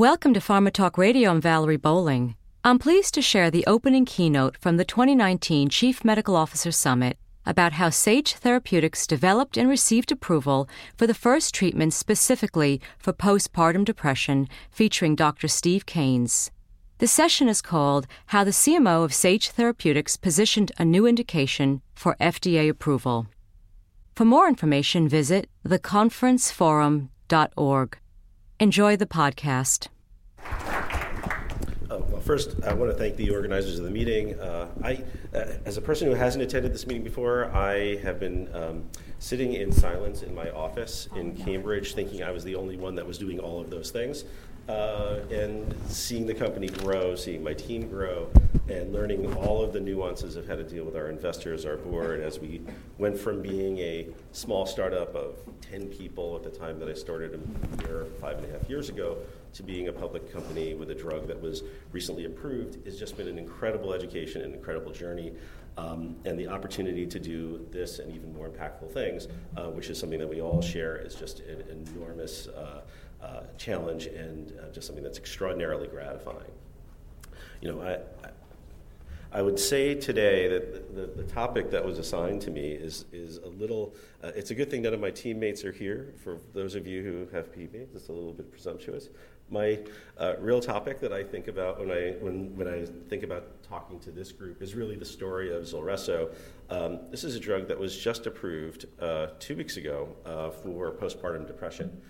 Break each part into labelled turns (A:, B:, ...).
A: Welcome to Pharma Talk Radio. I'm Valerie Bowling. I'm pleased to share the opening keynote from the 2019 Chief Medical Officer Summit about how Sage Therapeutics developed and received approval for the first treatment specifically for postpartum depression, featuring Dr. Steve Kanes. The session is called How the CMO of Sage Therapeutics Positioned a New Indication for FDA Approval. For more information, visit theconferenceforum.org. Enjoy the podcast.
B: Uh, well, first, I want to thank the organizers of the meeting. Uh, I, uh, as a person who hasn't attended this meeting before, I have been um, sitting in silence in my office in Cambridge, thinking I was the only one that was doing all of those things uh, and seeing the company grow, seeing my team grow, and learning all of the nuances of how to deal with our investors, our board, as we went from being a small startup of 10 people at the time that I started year, five and a half years ago, to being a public company with a drug that was recently approved has just been an incredible education, an incredible journey. Um, and the opportunity to do this and even more impactful things, uh, which is something that we all share, is just an enormous uh, uh, challenge and uh, just something that's extraordinarily gratifying. You know, I, I would say today that the, the, topic that was assigned to me is, is a little, uh, it's a good thing none of my teammates are here. For those of you who have teammates, it's a little bit presumptuous. My uh, real topic that I think about when I, when, when I think about talking to this group is really the story of Zulresso. Um, this is a drug that was just approved uh, two weeks ago uh, for postpartum depression.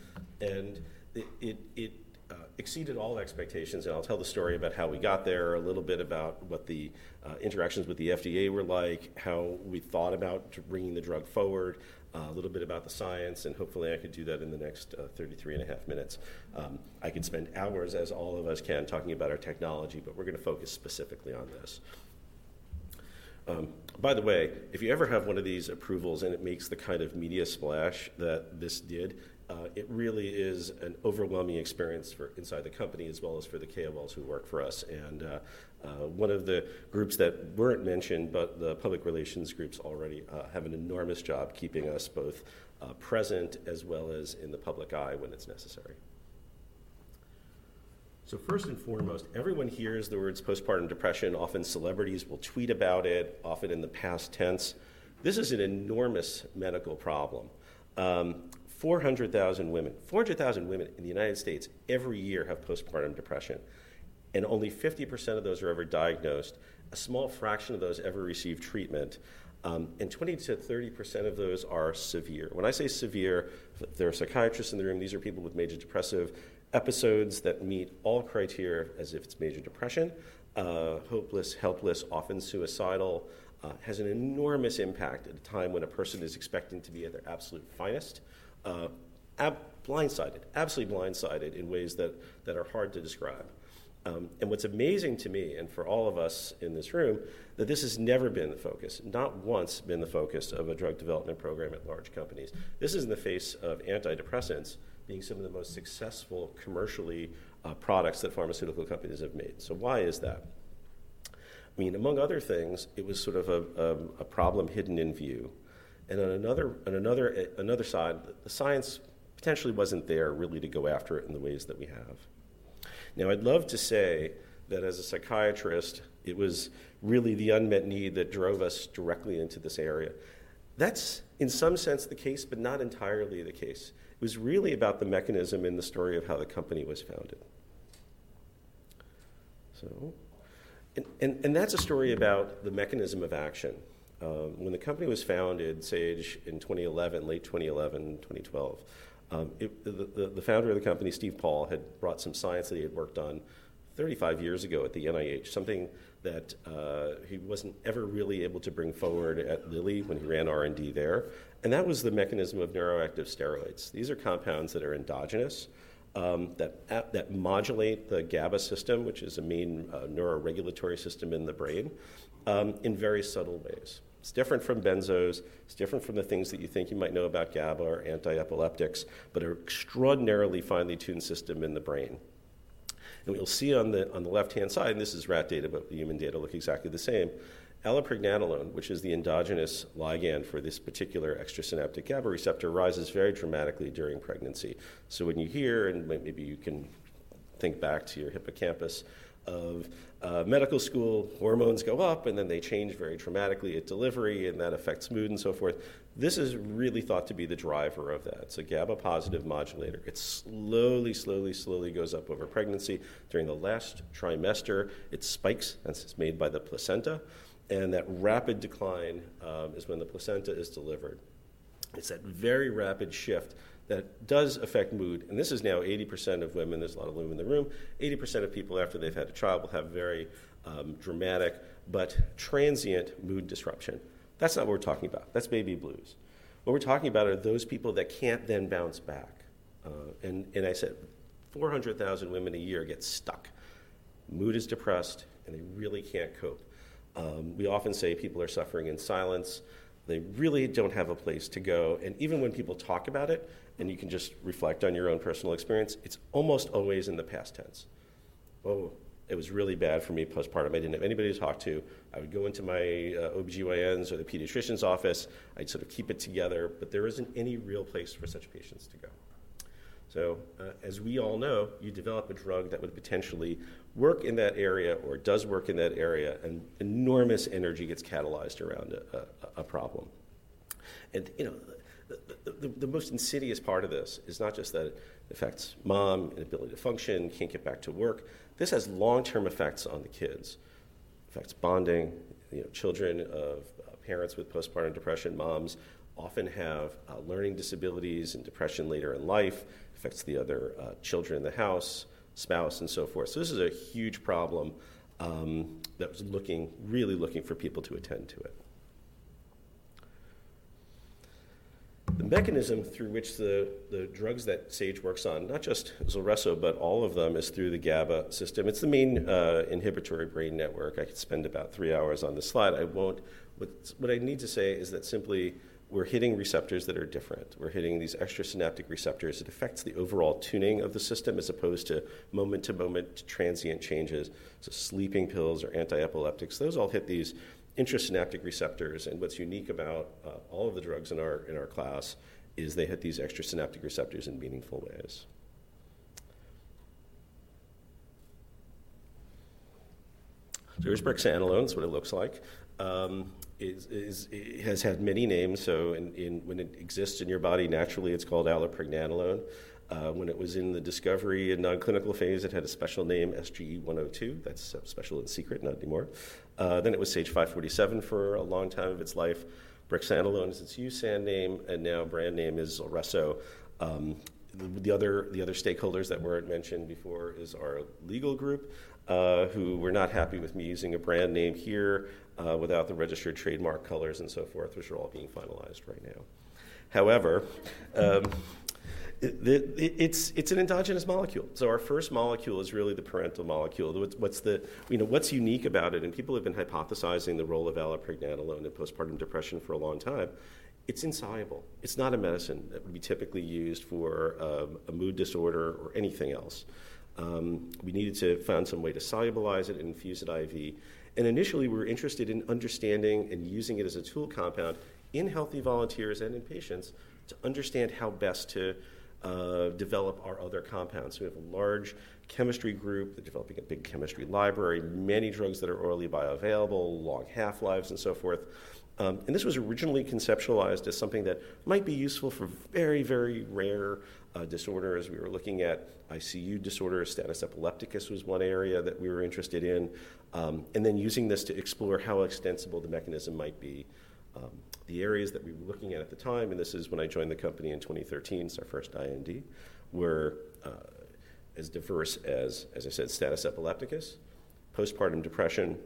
B: And it, it, it uh, exceeded all expectations, and I'll tell the story about how we got there, a little bit about what the uh, interactions with the FDA were like, how we thought about bringing the drug forward, uh, a little bit about the science, and hopefully I could do that in the next uh, 33 and a half minutes. Um, I could spend hours, as all of us can, talking about our technology, but we're going to focus specifically on this. Um, by the way, if you ever have one of these approvals and it makes the kind of media splash that this did, uh, it really is an overwhelming experience for inside the company as well as for the KOLs who work for us. And uh, uh, one of the groups that weren't mentioned, but the public relations groups already uh, have an enormous job keeping us both uh, present as well as in the public eye when it's necessary. So, first and foremost, everyone hears the words postpartum depression. Often celebrities will tweet about it, often in the past tense. This is an enormous medical problem. Um, 400,000 women, 400,000 women in the United States every year have postpartum depression, and only 50% of those are ever diagnosed. A small fraction of those ever receive treatment, um, and 20 to 30% of those are severe. When I say severe, there are psychiatrists in the room, these are people with major depressive episodes that meet all criteria as if it's major depression, uh, hopeless, helpless, often suicidal. Uh, has an enormous impact at a time when a person is expecting to be at their absolute finest uh, ab- blindsided, absolutely blindsided in ways that, that are hard to describe. Um, and what's amazing to me, and for all of us in this room, that this has never been the focus, not once been the focus of a drug development program at large companies. This is in the face of antidepressants being some of the most successful commercially uh, products that pharmaceutical companies have made. So, why is that? I mean, among other things, it was sort of a, a, a problem hidden in view. And on another, on another, another side, the science potentially wasn't there really to go after it in the ways that we have. Now, I'd love to say that as a psychiatrist, it was really the unmet need that drove us directly into this area. That's in some sense the case, but not entirely the case. It was really about the mechanism in the story of how the company was founded. So, and, and, and that's a story about the mechanism of action. Um, when the company was founded, Sage, in 2011, late 2011, 2012, um, it, the, the, founder of the company, Steve Paul, had brought some science that he had worked on 35 years ago at the NIH, something that uh, he wasn't ever really able to bring forward at Lilly when he ran R&D there, and that was the mechanism of neuroactive steroids. These are compounds that are endogenous, um, that, that modulate the GABA system, which is a main uh, neuroregulatory system in the brain, um, in very subtle ways. It's different from benzos. It's different from the things that you think you might know about GABA or anti-epileptics, but an extraordinarily finely tuned system in the brain. And you'll see on the, on the left-hand side, and this is rat data, but the human data look exactly the same, allopregnanolone, which is the endogenous ligand for this particular extrasynaptic GABA receptor, rises very dramatically during pregnancy. So when you hear, and maybe you can think back to your hippocampus of uh, medical school, hormones go up and then they change very dramatically at delivery, and that affects mood and so forth. This is really thought to be the driver of that. It's a GABA positive modulator. It slowly, slowly, slowly goes up over pregnancy. During the last trimester, it spikes, it's made by the placenta, and that rapid decline um, is when the placenta is delivered. It's that very rapid shift that does affect mood. And this is now 80% of women, there's a lot of women in the room, 80% of people after they've had a child will have very um, dramatic but transient mood disruption. That's not what we're talking about. That's baby blues. What we're talking about are those people that can't then bounce back. Uh, and, and I said 400,000 women a year get stuck. Mood is depressed, and they really can't cope. Um, we often say people are suffering in silence. They really don't have a place to go. And even when people talk about it, and you can just reflect on your own personal experience, it's almost always in the past tense. Oh, it was really bad for me postpartum. I didn't have anybody to talk to. I would go into my uh, OBGYN's or the pediatrician's office. I'd sort of keep it together, but there isn't any real place for such patients to go. So, uh, as we all know, you develop a drug that would potentially work in that area or does work in that area, and enormous energy gets catalyzed around a, a, a problem. And, you know, the, the, the, most insidious part of this is not just that it affects mom, inability to function, can't get back to work. This has long term effects on the kids. It affects bonding. You know, children of uh, parents with postpartum depression, moms, often have uh, learning disabilities and depression later in life. Affects the other uh, children in the house, spouse, and so forth. So this is a huge problem um, that was looking, really looking for people to attend to it. the mechanism through which the, the drugs that Sage works on, not just Zulresso, but all of them, is through the GABA system. It's the main uh, inhibitory brain network. I could spend about three hours on this slide. I won't. What I need to say is that simply we're hitting receptors that are different. We're hitting these extrasynaptic receptors. It affects the overall tuning of the system as opposed to moment to moment transient changes. So, sleeping pills or anti epileptics, those all hit these intrasynaptic receptors. And what's unique about uh, all of the drugs in our, in our class is they hit these extrasynaptic receptors in meaningful ways. So here's brexanolone, that's what it looks like. Um, is, is, has had many names, so in, in, when it exists in your body naturally, it's called allopregnanolone. Uh, when it was in the discovery and non-clinical phase, it had a special name, SGE 102. That's special and secret, not anymore. Uh, then it was Sage 547 for a long time of its life. Brexanolone is its USAN name, and now brand name is Zulresso. Um, the, the, other the other stakeholders that weren't mentioned before is our legal group, uh, who were not happy with me using a brand name here uh, without the registered trademark colors and so forth, which are all being finalized right now. However, um, it's it's an endogenous molecule. So our first molecule is really the parental molecule. What's, the you know what's unique about it? And people have been hypothesizing the role of allopregnanolone in postpartum depression for a long time. It's insoluble. It's not a medicine that would be typically used for um, a mood disorder or anything else. Um, we needed to find some way to solubilize it and infuse it IV. And initially, we were interested in understanding and using it as a tool compound in healthy volunteers and in patients to understand how best to uh, develop our other compounds. So we have a large chemistry group, they're developing a big chemistry library, many drugs that are orally bioavailable, long half lives, and so forth. Um, and this was originally conceptualized as something that might be useful for very, very rare uh, disorders. We were looking at ICU disorders, status epilepticus was one area that we were interested in, um, and then using this to explore how extensible the mechanism might be. Um, the areas that we were looking at at the time, and this is when I joined the company in 2013, it's our first IND, were uh, as diverse as, as I said, status epilepticus, postpartum depression,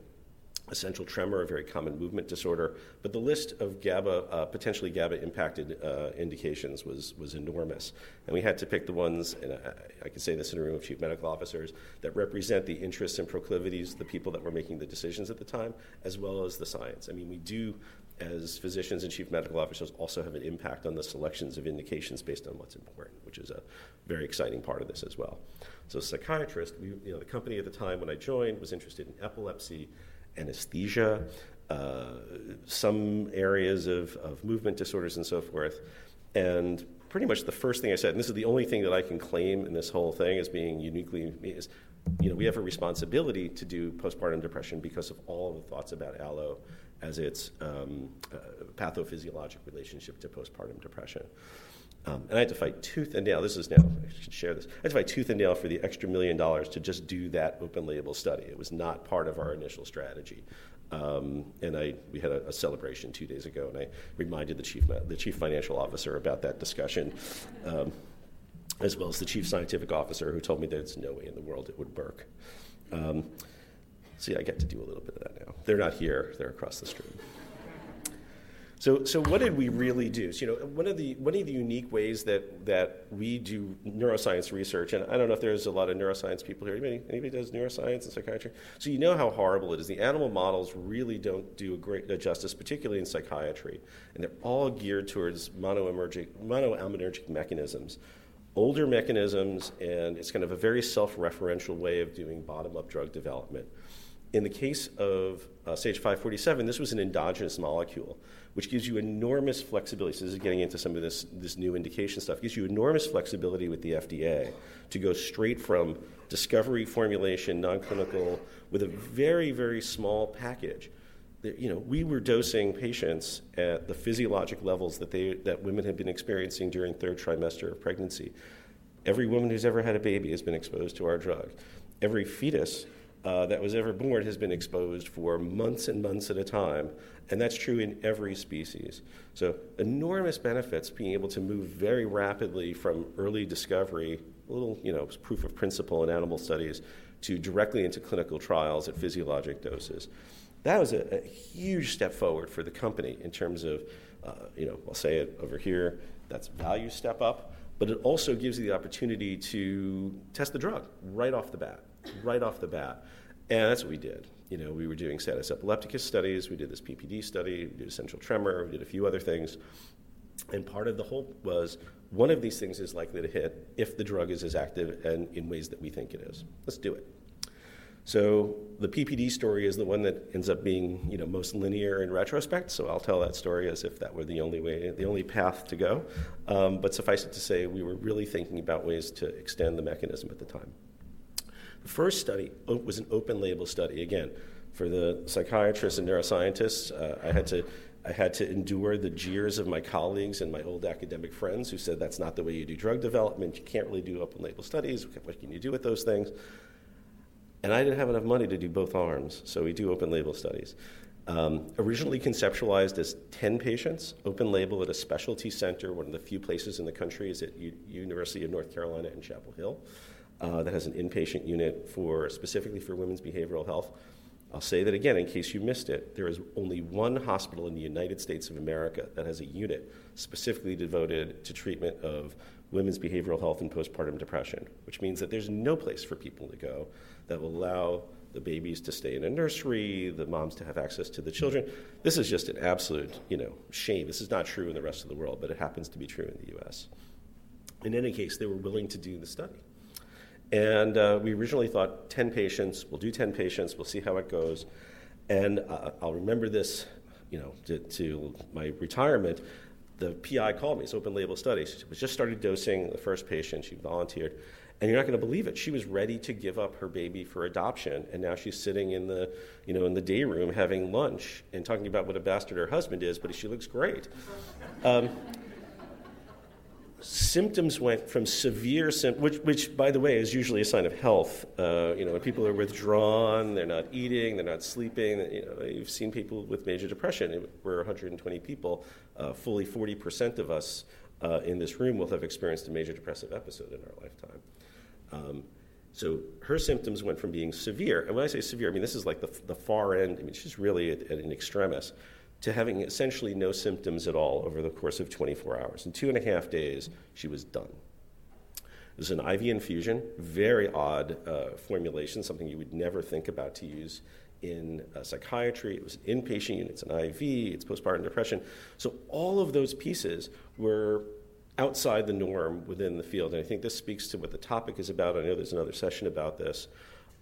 B: essential tremor, a very common movement disorder. But the list of GABA, uh, potentially GABA impacted uh, indications was, was enormous. And we had to pick the ones, and I, I can say this in a room of chief medical officers, that represent the interests and proclivities of the people that were making the decisions at the time, as well as the science. I mean, we do, as physicians and chief medical officers, also have an impact on the selections of indications based on what's important, which is a very exciting part of this as well. So, psychiatrist, we, you know, the company at the time when I joined was interested in epilepsy anesthesia, uh, some areas of, of movement disorders, and so forth. And pretty much the first thing I said, and this is the only thing that I can claim in this whole thing as being uniquely is, you know, we have a responsibility to do postpartum depression because of all of the thoughts about allo as its um, uh, pathophysiologic relationship to postpartum depression. Um, and I had to fight tooth and nail. This is now, I should share this. I had to fight tooth and nail for the extra million dollars to just do that open label study. It was not part of our initial strategy. Um, and I, we had a, a, celebration two days ago, and I reminded the chief, the chief financial officer about that discussion, um, as well as the chief scientific officer, who told me there's no way in the world it would work. Um, see, I get to do a little bit of that now. They're not here; they're across the street. So, so what did we really do? So, you know, one of the one of the unique ways that that we do neuroscience research, and I don't know if there's a lot of neuroscience people here. Anybody, anybody does neuroscience and psychiatry? So you know how horrible it is. The animal models really don't do a great justice, particularly in psychiatry, and they're all geared towards monoaminergic monoaminergic mechanisms older mechanisms, and it's kind of a very self referential way of doing bottom up drug development. In the case of uh, Sage 547, this was an endogenous molecule, which gives you enormous flexibility. So, this is getting into some of this, this new indication stuff. It gives you enormous flexibility with the FDA to go straight from discovery, formulation, non clinical, with a very, very small package. You know, we were dosing patients at the physiologic levels that, they, that women have been experiencing during third trimester of pregnancy. Every woman who's ever had a baby has been exposed to our drug. Every fetus uh, that was ever born has been exposed for months and months at a time, and that's true in every species. So, enormous benefits being able to move very rapidly from early discovery, a little, you know, proof of principle in animal studies, to directly into clinical trials at physiologic doses. That was a, a huge step forward for the company in terms of, uh, you know, I'll say it over here, that's value step up, but it also gives you the opportunity to test the drug right off the bat right off the bat. And that's what we did. You know, we were doing status epilepticus studies, we did this PPD study, we did essential tremor, we did a few other things. And part of the hope was one of these things is likely to hit if the drug is as active and in ways that we think it is. Let's do it. So the PPD story is the one that ends up being, you know, most linear in retrospect. So I'll tell that story as if that were the only way, the only path to go. Um, but suffice it to say, we were really thinking about ways to extend the mechanism at the time. First study was an open label study. Again, for the psychiatrists and neuroscientists, uh, I had to I had to endure the jeers of my colleagues and my old academic friends who said that's not the way you do drug development. You can't really do open label studies. What can you do with those things? And I didn't have enough money to do both arms, so we do open label studies. Um, originally conceptualized as 10 patients, open label at a specialty center, one of the few places in the country is at U- University of North Carolina in Chapel Hill uh, that has an inpatient unit for specifically for women's behavioral health. I'll say that again in case you missed it. There is only one hospital in the United States of America that has a unit specifically devoted to treatment of women's behavioral health and postpartum depression, which means that there's no place for people to go that will allow the babies to stay in a nursery, the moms to have access to the children. This is just an absolute, you know, shame. This is not true in the rest of the world, but it happens to be true in the US. In any case, they were willing to do the study. And uh, we originally thought 10 patients, we'll do 10 patients, we'll see how it goes. And uh, I'll remember this, you know, to, to, my retirement. The PI called me, it's open label study. She was just started dosing the first patient, she volunteered. And you're not going to believe it. She was ready to give up her baby for adoption, and now she's sitting in the, you know, in the day room having lunch and talking about what a bastard her husband is, but she looks great. Um, symptoms went from severe symptoms, which, which, by the way, is usually a sign of health. Uh, you know, when people are withdrawn, they're not eating, they're not sleeping. You know, you've seen people with major depression. We're 120 people. Uh, fully 40% of us uh, in this room will have experienced a major depressive episode in our lifetime. Um, so her symptoms went from being severe, and when I say severe, I mean this is like the, the far end. I mean she's really at, at an extremis to having essentially no symptoms at all over the course of 24 hours. In two and a half days, she was done. It was an IV infusion, very odd uh, formulation, something you would never think about to use in uh, psychiatry. It was an inpatient unit, it's an IV, it's postpartum depression. So all of those pieces were outside the norm within the field. And I think this speaks to what the topic is about. I know there's another session about this.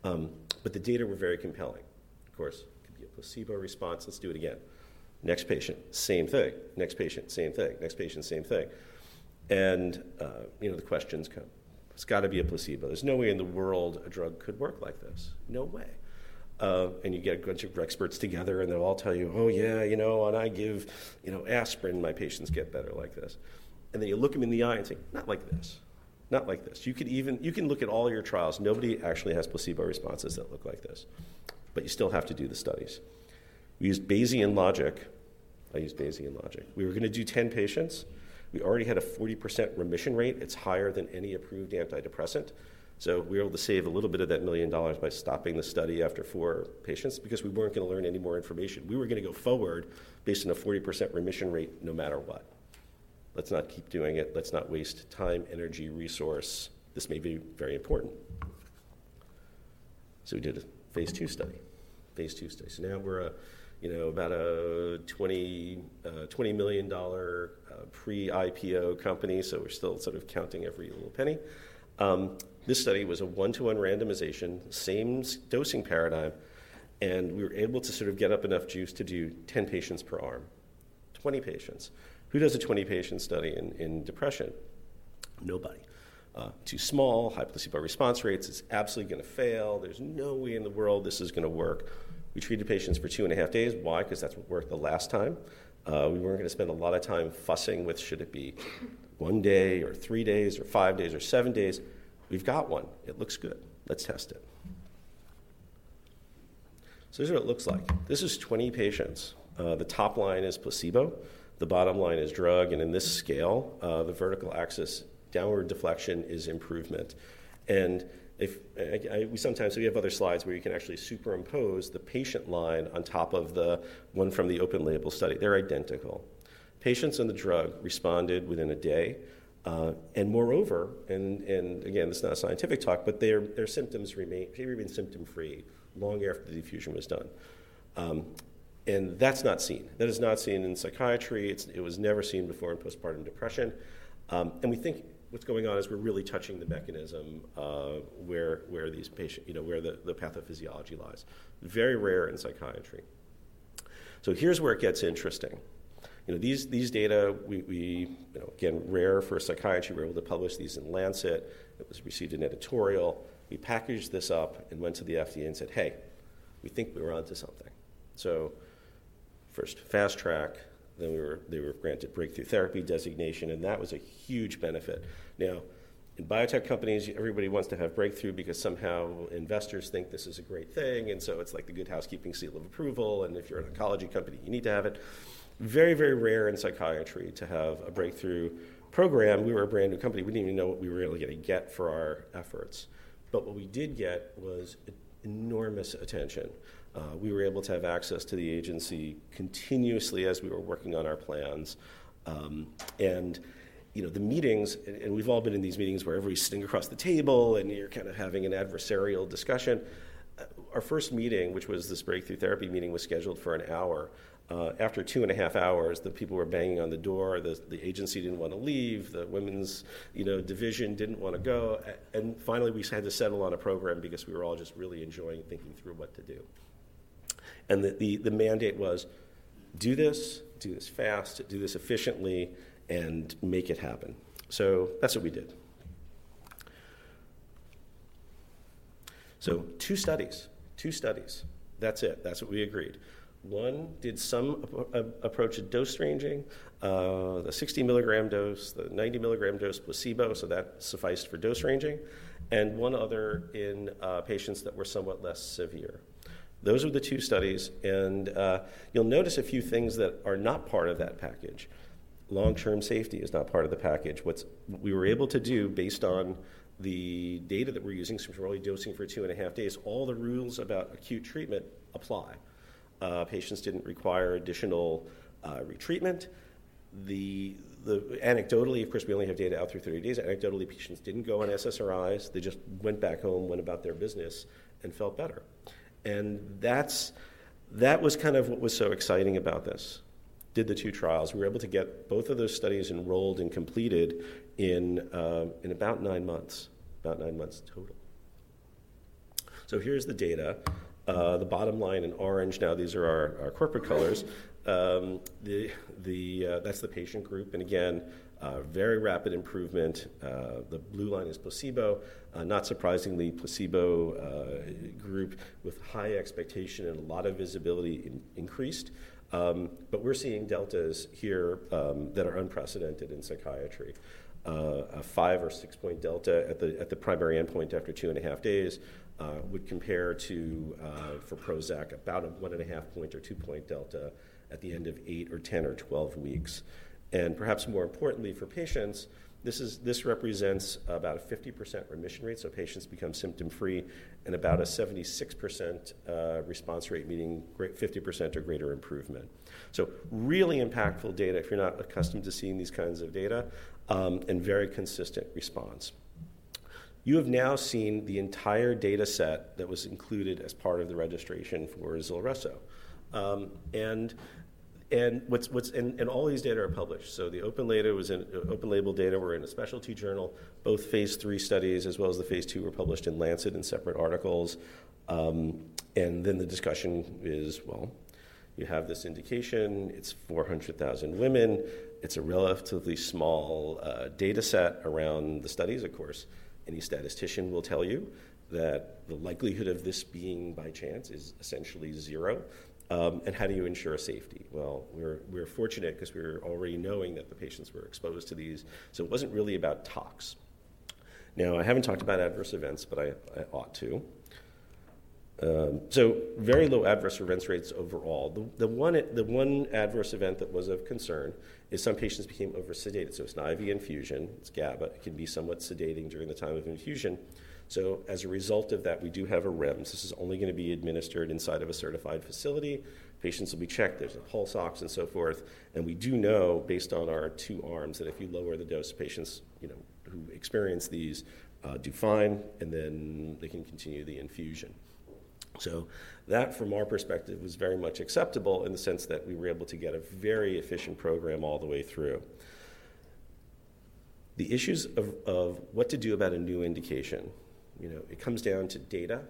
B: Um, but the data were very compelling. Of course, it could be a placebo response. Let's do it again. Next patient, same thing. Next patient, same thing. Next patient, same thing. And, uh, you know, the questions come. It's got to be a placebo. There's no way in the world a drug could work like this. No way. Uh, and you get a bunch of experts together, and they'll all tell you, "Oh yeah, you know, when I give, you know, aspirin, my patients get better like this." And then you look them in the eye and say, "Not like this, not like this." You could even you can look at all your trials. Nobody actually has placebo responses that look like this, but you still have to do the studies. We used Bayesian logic. I used Bayesian logic. We were going to do 10 patients. We already had a 40% remission rate. It's higher than any approved antidepressant. So we were able to save a little bit of that million dollars by stopping the study after four patients because we weren't going to learn any more information. We were going to go forward based on a 40% remission rate no matter what. Let's not keep doing it. Let's not waste time, energy, resource. This may be very important. So we did a phase two study. Phase two study. So now we're a you know, about a 20, uh, $20 million uh, pre IPO company, so we're still sort of counting every little penny. Um, this study was a one to one randomization, same dosing paradigm, and we were able to sort of get up enough juice to do 10 patients per arm, 20 patients. Who does a 20 patient study in, in depression? Nobody. Uh, too small, high placebo response rates, it's absolutely going to fail. There's no way in the world this is going to work. We treated patients for two and a half days. Why? Because that's what worked the last time. Uh, we weren't going to spend a lot of time fussing with should it be one day or three days or five days or seven days. We've got one. It looks good. Let's test it. So, is what it looks like. This is 20 patients. Uh, the top line is placebo, the bottom line is drug, and in this scale, uh, the vertical axis downward deflection is improvement. And if I, I, we sometimes we have other slides where you can actually superimpose the patient line on top of the one from the open label study. They're identical. Patients on the drug responded within a day, uh, and moreover, and, and again, this is not a scientific talk, but their, their symptoms remain, they remain symptom free long after the diffusion was done. Um, and that's not seen. That is not seen in psychiatry. It's, it was never seen before in postpartum depression. Um, and we think what's going on is we're really touching the mechanism uh, where, where these patient, you know, where the, the pathophysiology lies. Very rare in psychiatry. So here's where it gets interesting. You know, these, these data, we, we, you know, again, rare for psychiatry. We were able to publish these in Lancet. It was received an editorial. We packaged this up and went to the FDA and said, hey, we think we were onto something. So, first, fast track, then we were, they were granted breakthrough therapy designation, and that was a huge benefit. Now, in biotech companies, everybody wants to have breakthrough because somehow investors think this is a great thing, and so it's like the good housekeeping seal of approval. And if you're an oncology company, you need to have it. Very, very rare in psychiatry to have a breakthrough program. We were a brand new company. We didn't even know what we were really going to get for our efforts. But what we did get was enormous attention. Uh, we were able to have access to the agency continuously as we were working on our plans. Um, and you know the meetings, and we've all been in these meetings where everybody's sitting across the table and you're kind of having an adversarial discussion. Uh, our first meeting, which was this breakthrough therapy meeting, was scheduled for an hour. Uh, after two and a half hours, the people were banging on the door. The, the agency didn't want to leave. The women's, you know, division didn't want to go. And finally, we had to settle on a program because we were all just really enjoying thinking through what to do. And the, the, the mandate was do this, do this fast, do this efficiently, and make it happen. So that's what we did. So, two studies, two studies. That's it. That's what we agreed. One did some approach to dose ranging, uh, the 60 milligram dose, the 90 milligram dose placebo, so that sufficed for dose ranging, and one other in uh, patients that were somewhat less severe. Those are the two studies, and uh, you'll notice a few things that are not part of that package. Long term safety is not part of the package. What's, what we were able to do based on the data that we're using, since we're only dosing for two and a half days, all the rules about acute treatment apply. Uh, patients didn't require additional uh, retreatment. The, the, anecdotally, of course, we only have data out through 30 days. Anecdotally, patients didn't go on SSRIs. They just went back home, went about their business, and felt better. And that's, that was kind of what was so exciting about this. Did the two trials. We were able to get both of those studies enrolled and completed in, um, in about nine months, about nine months total. So here's the data. Uh, the bottom line in orange, now these are our, our corporate colors. Um, the, the, uh, that's the patient group, and again, Uh, very rapid improvement. Uh, the blue line is placebo. Uh, not surprisingly, placebo uh, group with high expectation and a lot of visibility in, increased. Um, but we're seeing deltas here um, that are unprecedented in psychiatry. Uh, a five or six point delta at the, at the primary endpoint after two and a half days uh, would compare to, for Prozac, about a one and a half point or two point delta at the end of eight or 10 or 12 weeks. And perhaps more importantly for patients, this, is, this represents about a 50% remission rate, so patients become symptom free, and about a 76% uh, response rate, meaning 50% or greater improvement. So, really impactful data if you're not accustomed to seeing these kinds of data, um, and very consistent response. You have now seen the entire data set that was included as part of the registration for Zulresso. Um, and and what's what's and, and all these data are published. So the open data was in open label data were in a specialty journal. Both phase three studies as well as the phase two were published in Lancet in separate articles. Um, and then the discussion is well, you have this indication. It's 400,000 women. It's a relatively small uh, data set around the studies. Of course, any statistician will tell you that the likelihood of this being by chance is essentially zero. Um, and how do you ensure safety? Well, we're, we're fortunate because we were already knowing that the patients were exposed to these, so it wasn't really about tox. Now, I haven't talked about adverse events, but I, I ought to. Um, so, very low adverse events rates overall. The, the, one, the one adverse event that was of concern is some patients became over sedated. So, it's an IV infusion, it's GABA. It can be somewhat sedating during the time of infusion. So, as a result of that, we do have a REMS. This is only going to be administered inside of a certified facility. Patients will be checked, there's a pulse ox and so forth. And we do know, based on our two arms, that if you lower the dose, patients you know, who experience these uh, do fine, and then they can continue the infusion. So, that from our perspective was very much acceptable in the sense that we were able to get a very efficient program all the way through. The issues of, of what to do about a new indication you know, it comes down to data,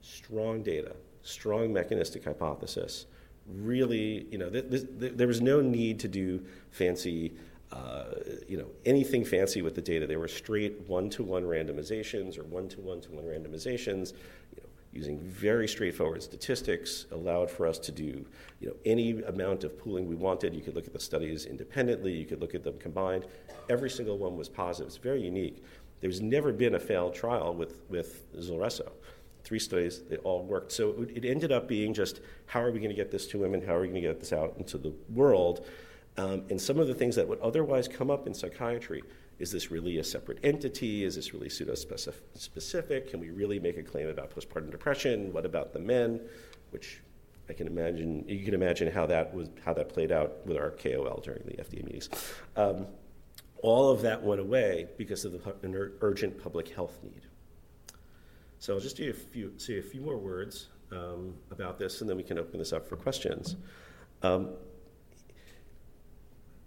B: strong data, strong mechanistic hypothesis. Really, you know, th- th- th- there was no need to do fancy, uh, you know, anything fancy with the data. They were straight one-to-one randomizations or one-to-one-to-one randomizations. You know, using very straightforward statistics allowed for us to do you know, any amount of pooling we wanted. You could look at the studies independently, you could look at them combined. Every single one was positive. It's very unique. There's never been a failed trial with, with Zulresso. Three studies, they all worked. So it, it ended up being just how are we going to get this to women? How are we going to get this out into the world? Um, and some of the things that would otherwise come up in psychiatry is this really a separate entity? Is this really pseudo specific? Can we really make a claim about postpartum depression? What about the men? Which I can imagine, you can imagine how that, was, how that played out with our KOL during the FDA meetings. Um, all of that went away because of the, an urgent public health need. So I'll just do a few, say a few more words um, about this, and then we can open this up for questions. Um,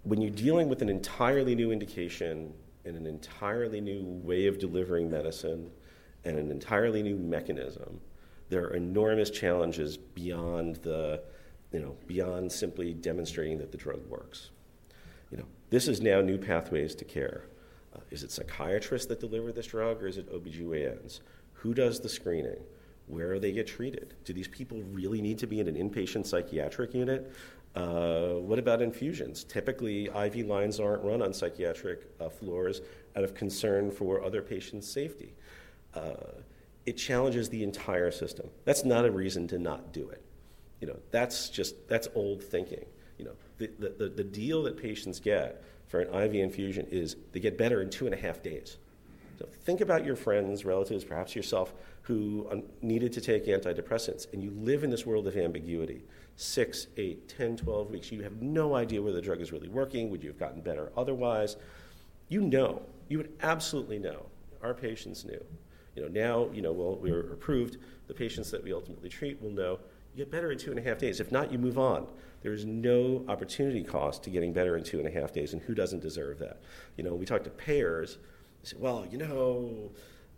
B: when you're dealing with an entirely new indication and an entirely new way of delivering medicine and an entirely new mechanism, there are enormous challenges beyond the, you know, beyond simply demonstrating that the drug works. You know, this is now new pathways to care. Uh, is it psychiatrists that deliver this drug or is it OBGYNs? Who does the screening? Where do they get treated? Do these people really need to be in an inpatient psychiatric unit? Uh, what about infusions? Typically, IV lines aren't run on psychiatric uh, floors out of concern for other patients' safety. Uh, it challenges the entire system. That's not a reason to not do it. You know, that's just that's old thinking. You know, the, the, the deal that patients get for an IV infusion is they get better in two and a half days. So think about your friends, relatives, perhaps yourself, who needed to take antidepressants, and you live in this world of ambiguity. Six, eight, ten, twelve weeks. You have no idea whether the drug is really working. Would you have gotten better otherwise? You know. You would absolutely know. Our patients knew. You know, now, you know, well, we're approved. The patients that we ultimately treat will know get better in two and a half days. If not, you move on. There's no opportunity cost to getting better in two and a half days, and who doesn't deserve that? You know, we talk to payers, they say, well, you know,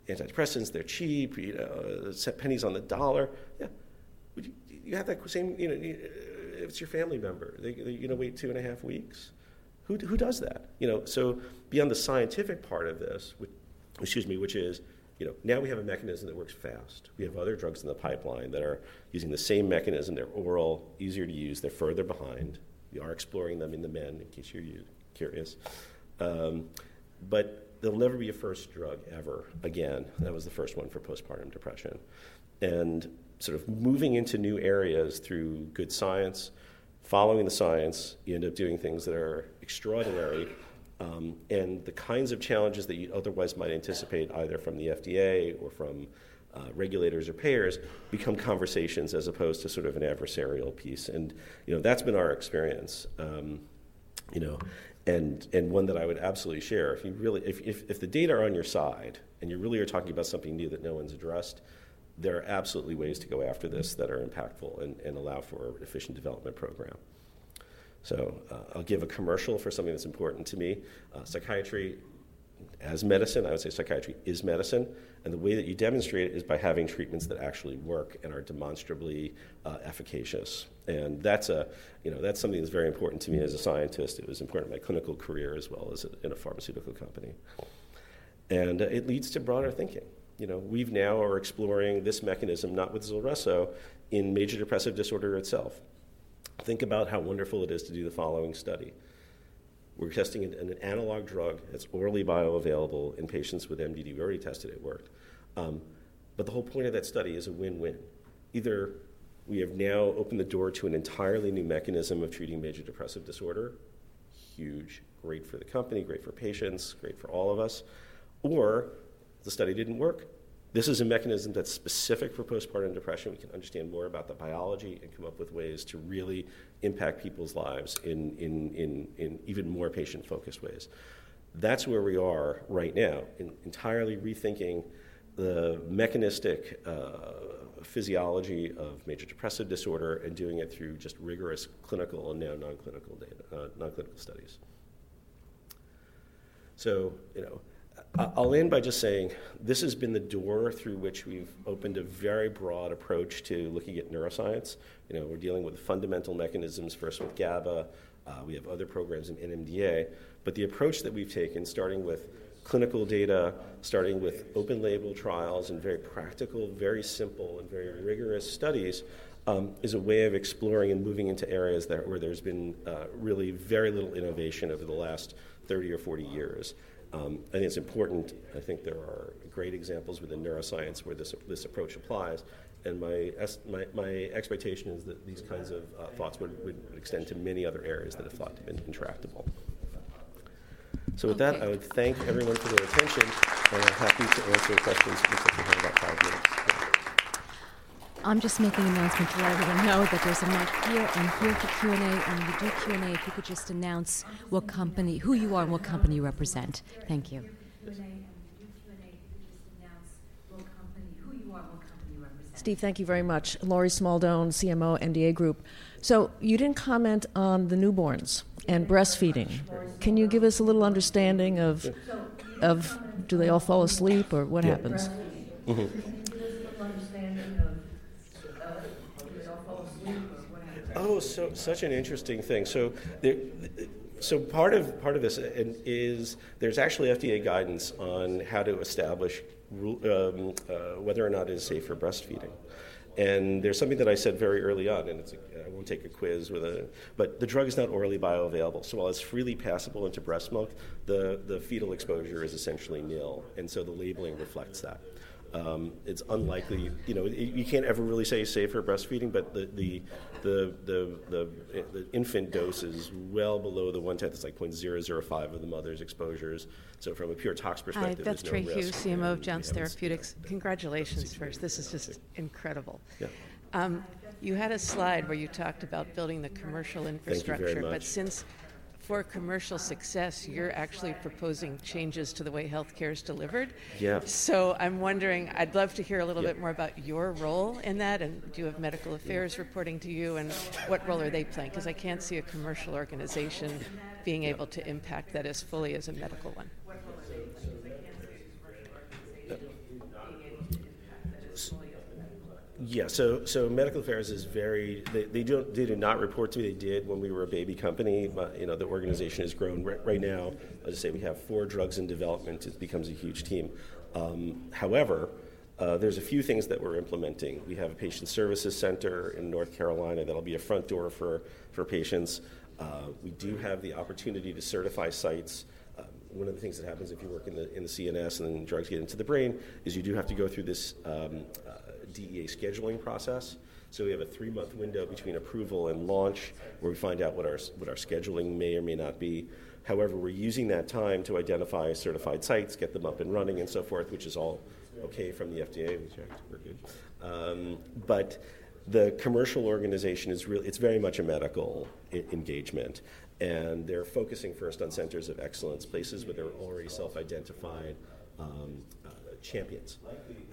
B: antidepressants, they're cheap, you know, set pennies on the dollar. Yeah, you, you have that same, you know, if it's your family member, they, they, you know, wait two and a half weeks. who, who does that? You know, so beyond the scientific part of this, which, excuse me, which is, you know, now we have a mechanism that works fast. We have other drugs in the pipeline that are using the same mechanism. They're oral, easier to use. They're further behind. We are exploring them in the men, in case you're curious. Um, but there'll never be a first drug ever again. That was the first one for postpartum depression. And sort of moving into new areas through good science, following the science, you end up doing things that are extraordinary. Um, and the kinds of challenges that you otherwise might anticipate, either from the FDA or from uh, regulators or payers, become conversations as opposed to sort of an adversarial piece. And you know that's been our experience. Um, you know, and and one that I would absolutely share. If you really, if, if, if the data are on your side and you really are talking about something new that no one's addressed, there are absolutely ways to go after this that are impactful and, and allow for an efficient development program. So uh, I'll give a commercial for something that's important to me. Uh, psychiatry as medicine, I would say psychiatry is medicine, and the way that you demonstrate it is by having treatments that actually work and are demonstrably uh, efficacious. And that's a, you know, that's something that's very important to me as a scientist. It was important in my clinical career as well as in a pharmaceutical company. And it leads to broader thinking. You know, we've now are exploring this mechanism not with Zulresso in major depressive disorder itself. Think about how wonderful it is to do the following study. We're testing an, an analog drug that's orally bioavailable in patients with MDD. We already tested it, worked. Um, but the whole point of that study is a win win. Either we have now opened the door to an entirely new mechanism of treating major depressive disorder, huge, great for the company, great for patients, great for all of us, or the study didn't work, this is a mechanism that's specific for postpartum depression. We can understand more about the biology and come up with ways to really impact people's lives in, in, in, in even more patient focused ways. That's where we are right now, in entirely rethinking the mechanistic uh, physiology of major depressive disorder and doing it through just rigorous clinical and now non clinical data, uh, non clinical studies. So, you know, I'll end by just saying this has been the door through which we've opened a very broad approach to looking at neuroscience. You know, we're dealing with fundamental mechanisms first with GABA. Uh, we have other programs in NMDA, but the approach that we've taken, starting with clinical data, starting with open label trials and very practical, very simple, and very rigorous studies, um, is a way of exploring and moving into areas that, where there's been uh, really very little innovation over the last 30 or 40 years. Um, I think it's important. I think there are great examples within neuroscience where this, this approach applies. And my, my, my expectation is that these kinds of uh, thoughts would, would extend to many other areas that have thought to be intractable. So, with okay. that, I would thank everyone for their attention, and I'm happy to answer questions. Like we have about five minutes.
A: I'm just making an announcement to let everyone know that there's a mic here and here for Q&A. And when you do Q&A, if you could just announce what company, who you are and what company you represent. Thank you.
C: Steve, thank you very much. Laurie Smaldone, CMO, NDA Group. So you didn't comment on the newborns and breastfeeding. Can you give us a little understanding of, of do they all fall asleep or what happens? Mm-hmm.
B: Oh, so such an interesting thing. So there, so part of part of this is there's actually FDA guidance on how to establish um, uh, whether or not it is safe for breastfeeding. And there's something that I said very early on, and a, I won't take a quiz with a, but the drug is not orally bioavailable. So while it's freely passable into breast milk, the, the fetal exposure is essentially nil, and so the labeling reflects that. Um, it's unlikely, you know, you can't ever really say safe for breastfeeding, but the, the, the, the, the, infant dose is well below the one tenth. It's like 0.005 of the mother's exposures. So from a pure tox perspective,
D: Hi, Beth
B: no
D: Trehu, CMO of Jounce Therapeutics. Congratulations first. This is just incredible.
B: Yeah.
D: Um, you had a slide where you talked about building the commercial infrastructure, but since for commercial success, you're actually proposing changes to the way healthcare is delivered.
B: Yeah.
D: So I'm wondering, I'd love to hear a little yeah. bit more about your role in that, and do you have medical affairs reporting to you, and what role are they playing? Because I can't see a commercial organization being able to impact that as fully as a medical one.
B: Yeah, so so medical affairs is very they, they don't they do not report to me. They did when we were a baby company, but you know the organization has grown right, right now. I say, we have four drugs in development. It becomes a huge team. Um, however, uh, there's a few things that we're implementing. We have a patient services center in North Carolina that'll be a front door for for patients. Uh, we do have the opportunity to certify sites uh, one of the things that happens if you work in the in the CNS and then drugs get into the brain is you do have to go through this um, uh, DEA scheduling process. So we have a three-month window between approval and launch, where we find out what our what our scheduling may or may not be. However, we're using that time to identify certified sites, get them up and running, and so forth, which is all okay from the FDA. We checked, we're good. Um, but the commercial organization is really it's very much a medical I- engagement, and they're focusing first on centers of excellence, places where they're already self-identified. Um, uh, champions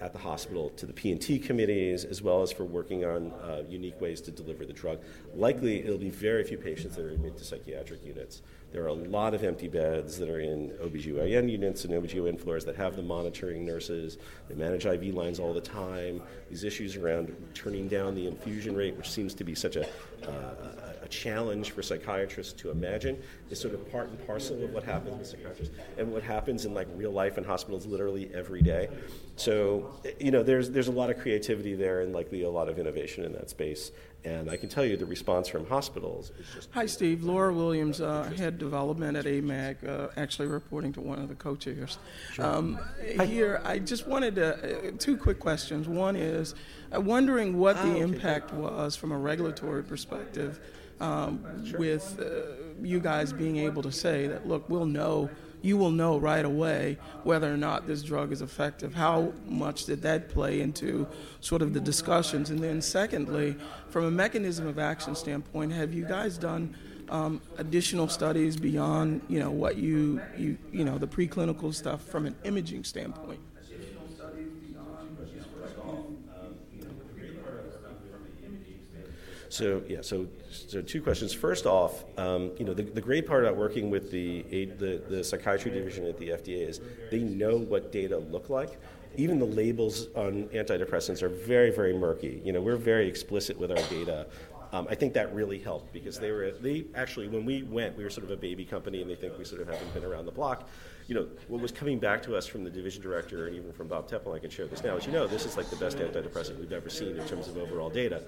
B: at the hospital to the P&T committees as well as for working on uh, unique ways to deliver the drug. Likely it'll be very few patients that are admitted to psychiatric units. There are a lot of empty beds that are in OBGYN units and OBGYN floors that have the monitoring nurses. They manage IV lines all the time. These issues around turning down the infusion rate, which seems to be such a, uh, a challenge for psychiatrists to imagine, is sort of part and parcel of what happens with psychiatrists and what happens in like real life in hospitals literally every day. So, you know, there's, there's a lot of creativity there and likely a lot of innovation in that space. And I can tell you the response from hospitals is just.
E: Hi, Steve. Laura Williams, uh, head development at AMAG, uh, actually reporting to one of the co chairs. Um, here, I just wanted to, uh, two quick questions. One is uh, wondering what the impact was from a regulatory perspective um, with uh, you guys being able to say that, look, we'll know you will know right away whether or not this drug is effective. How much did that play into sort of the discussions? And then, secondly, from a mechanism of action standpoint, have you guys done um, additional studies beyond you know what you, you you know the preclinical stuff from an imaging standpoint?
B: So yeah, so so two questions. First off, um, you know the, the great part about working with the, the the psychiatry division at the FDA is they know what data look like. Even the labels on antidepressants are very very murky. You know we're very explicit with our data. Um, I think that really helped because they were they actually when we went we were sort of a baby company and they think we sort of haven't been around the block. You know what was coming back to us from the division director and even from Bob Temple, I can share this now, is you know this is like the best antidepressant we've ever seen in terms of overall data.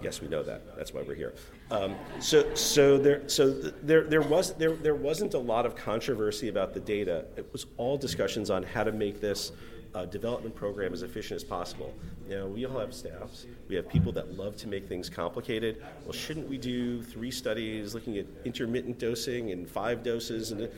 B: Yes, we know that. That's why we're here. Um, so, so there, so there, there was there, there wasn't a lot of controversy about the data. It was all discussions on how to make this uh, development program as efficient as possible. Now, we all have staffs. We have people that love to make things complicated. Well, shouldn't we do three studies looking at intermittent dosing and five doses and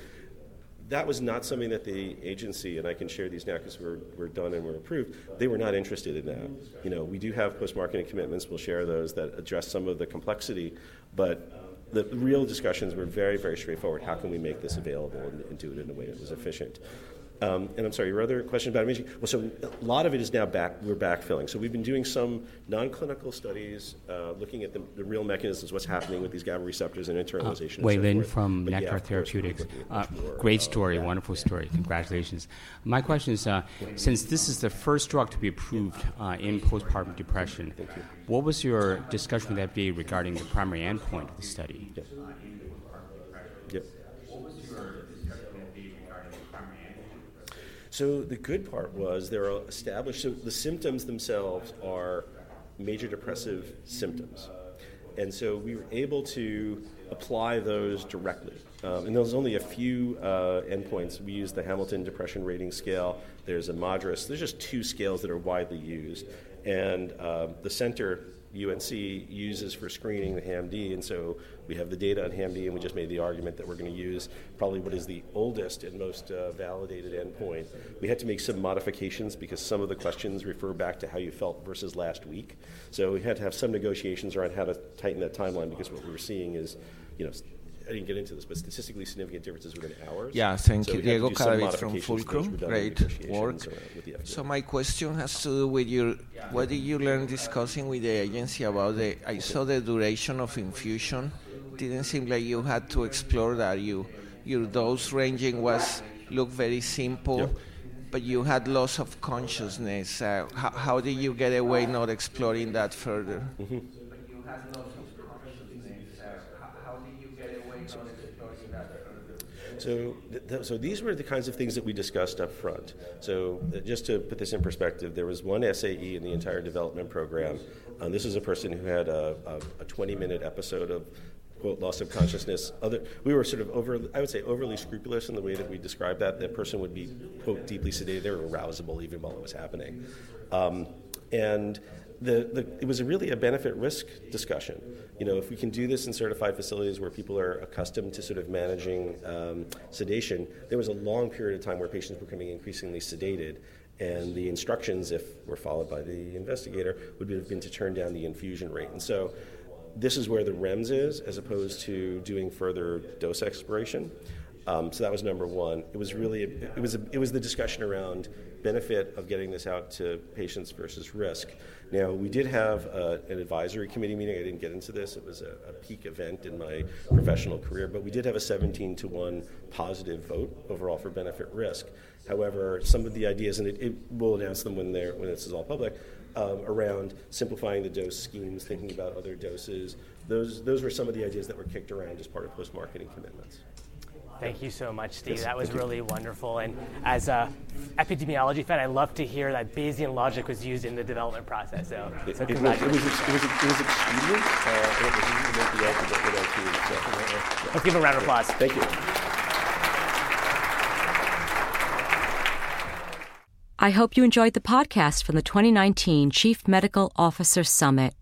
B: that was not something that the agency, and I can share these now because we're, we're done and we're approved, they were not interested in that. You know, we do have post marketing commitments, we'll share those that address some of the complexity, but the real discussions were very, very straightforward. How can we make this available and, and do it in a way that was efficient? Um, and I'm sorry, your other question about imaging? Well, so a lot of it is now back, we're backfilling. So we've been doing some non clinical studies uh, looking at the, the, real mechanisms, what's happening with these GABA receptors and internalization.
F: Uh, Wei Lin so from but Nektar yeah, Therapeutics. Uh, great story, yeah. wonderful story. Congratulations. My question is uh, since this is the first drug to be approved uh, in postpartum depression, what was your discussion with FDA regarding the primary endpoint of the study?
B: Yep. So the good part was there are established, so the symptoms themselves are major depressive symptoms. And so we were able to apply those directly. Um, and there's only a few uh, endpoints. We use the Hamilton Depression Rating Scale. There's a MADRS. There's just two scales that are widely used. And uh, the center UNC uses for screening the HAM-D, and so we have the data on HAM-D, and we just made the argument that we're going to use probably what is the oldest and most uh, validated endpoint. We had to make some modifications because some of the questions refer back to how you felt versus last week. So we had to have some negotiations around how to tighten that timeline because what we were seeing is, you know, I didn't get into this, but statistically significant differences within hours.
G: Yeah, thank so you, Diego Caravit from Fulcrum. Great work. So my question has to do with your, what did you learn discussing with the agency about the, I saw the duration of infusion. Didn't seem like you had to explore that. You, your dose ranging was, looked very simple.
B: Yep.
G: but you had loss of consciousness. Uh, how, how did you get away not exploring that further? Mm-hmm.
B: So, th- so these were the kinds of things that we discussed up front. So, uh, just to put this in perspective, there was one SAE in the entire development program. Um, this is a person who had a, a, a 20 minute episode of quote loss of consciousness. Other, we were sort of over, I would say, overly scrupulous in the way that we described that. That person would be quote deeply sedated. They were arousable even while it was happening, um, and the, the, it was really a benefit risk discussion. You know, if we can do this in certified facilities where people are accustomed to sort of managing um, sedation, there was a long period of time where patients were becoming increasingly sedated, and the instructions, if were followed by the investigator, would have been to turn down the infusion rate. And so, this is where the REMS is, as opposed to doing further dose exploration. Um, so that was number one. It was really it was a, it was the discussion around benefit of getting this out to patients versus risk. Now we did have uh, an advisory committee meeting. I didn't get into this. It was a, a, peak event in my professional career, but we did have a 17 to one positive vote overall for benefit risk. However, some of the ideas, and it, it will announce them when they're when this is all public. Um, around simplifying the dose schemes, thinking about other doses. Those, those were some of the ideas that were kicked around as part of post marketing commitments.
H: Thank you so much, Steve. Yes, that was really you. wonderful. And as a epidemiology fan, I love to hear that Bayesian logic was used in the development process. So,
B: it, so it, was, it, was, it, was, it was expedient. Uh, it was easy to make the with our team. So,
H: yeah. Let's give a round of applause.
B: Thank you.
A: I hope you enjoyed the podcast from the 2019 Chief Medical Officer Summit.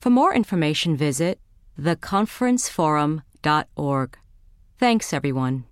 A: For more information, visit theconferenceforum.org. Thanks, everyone.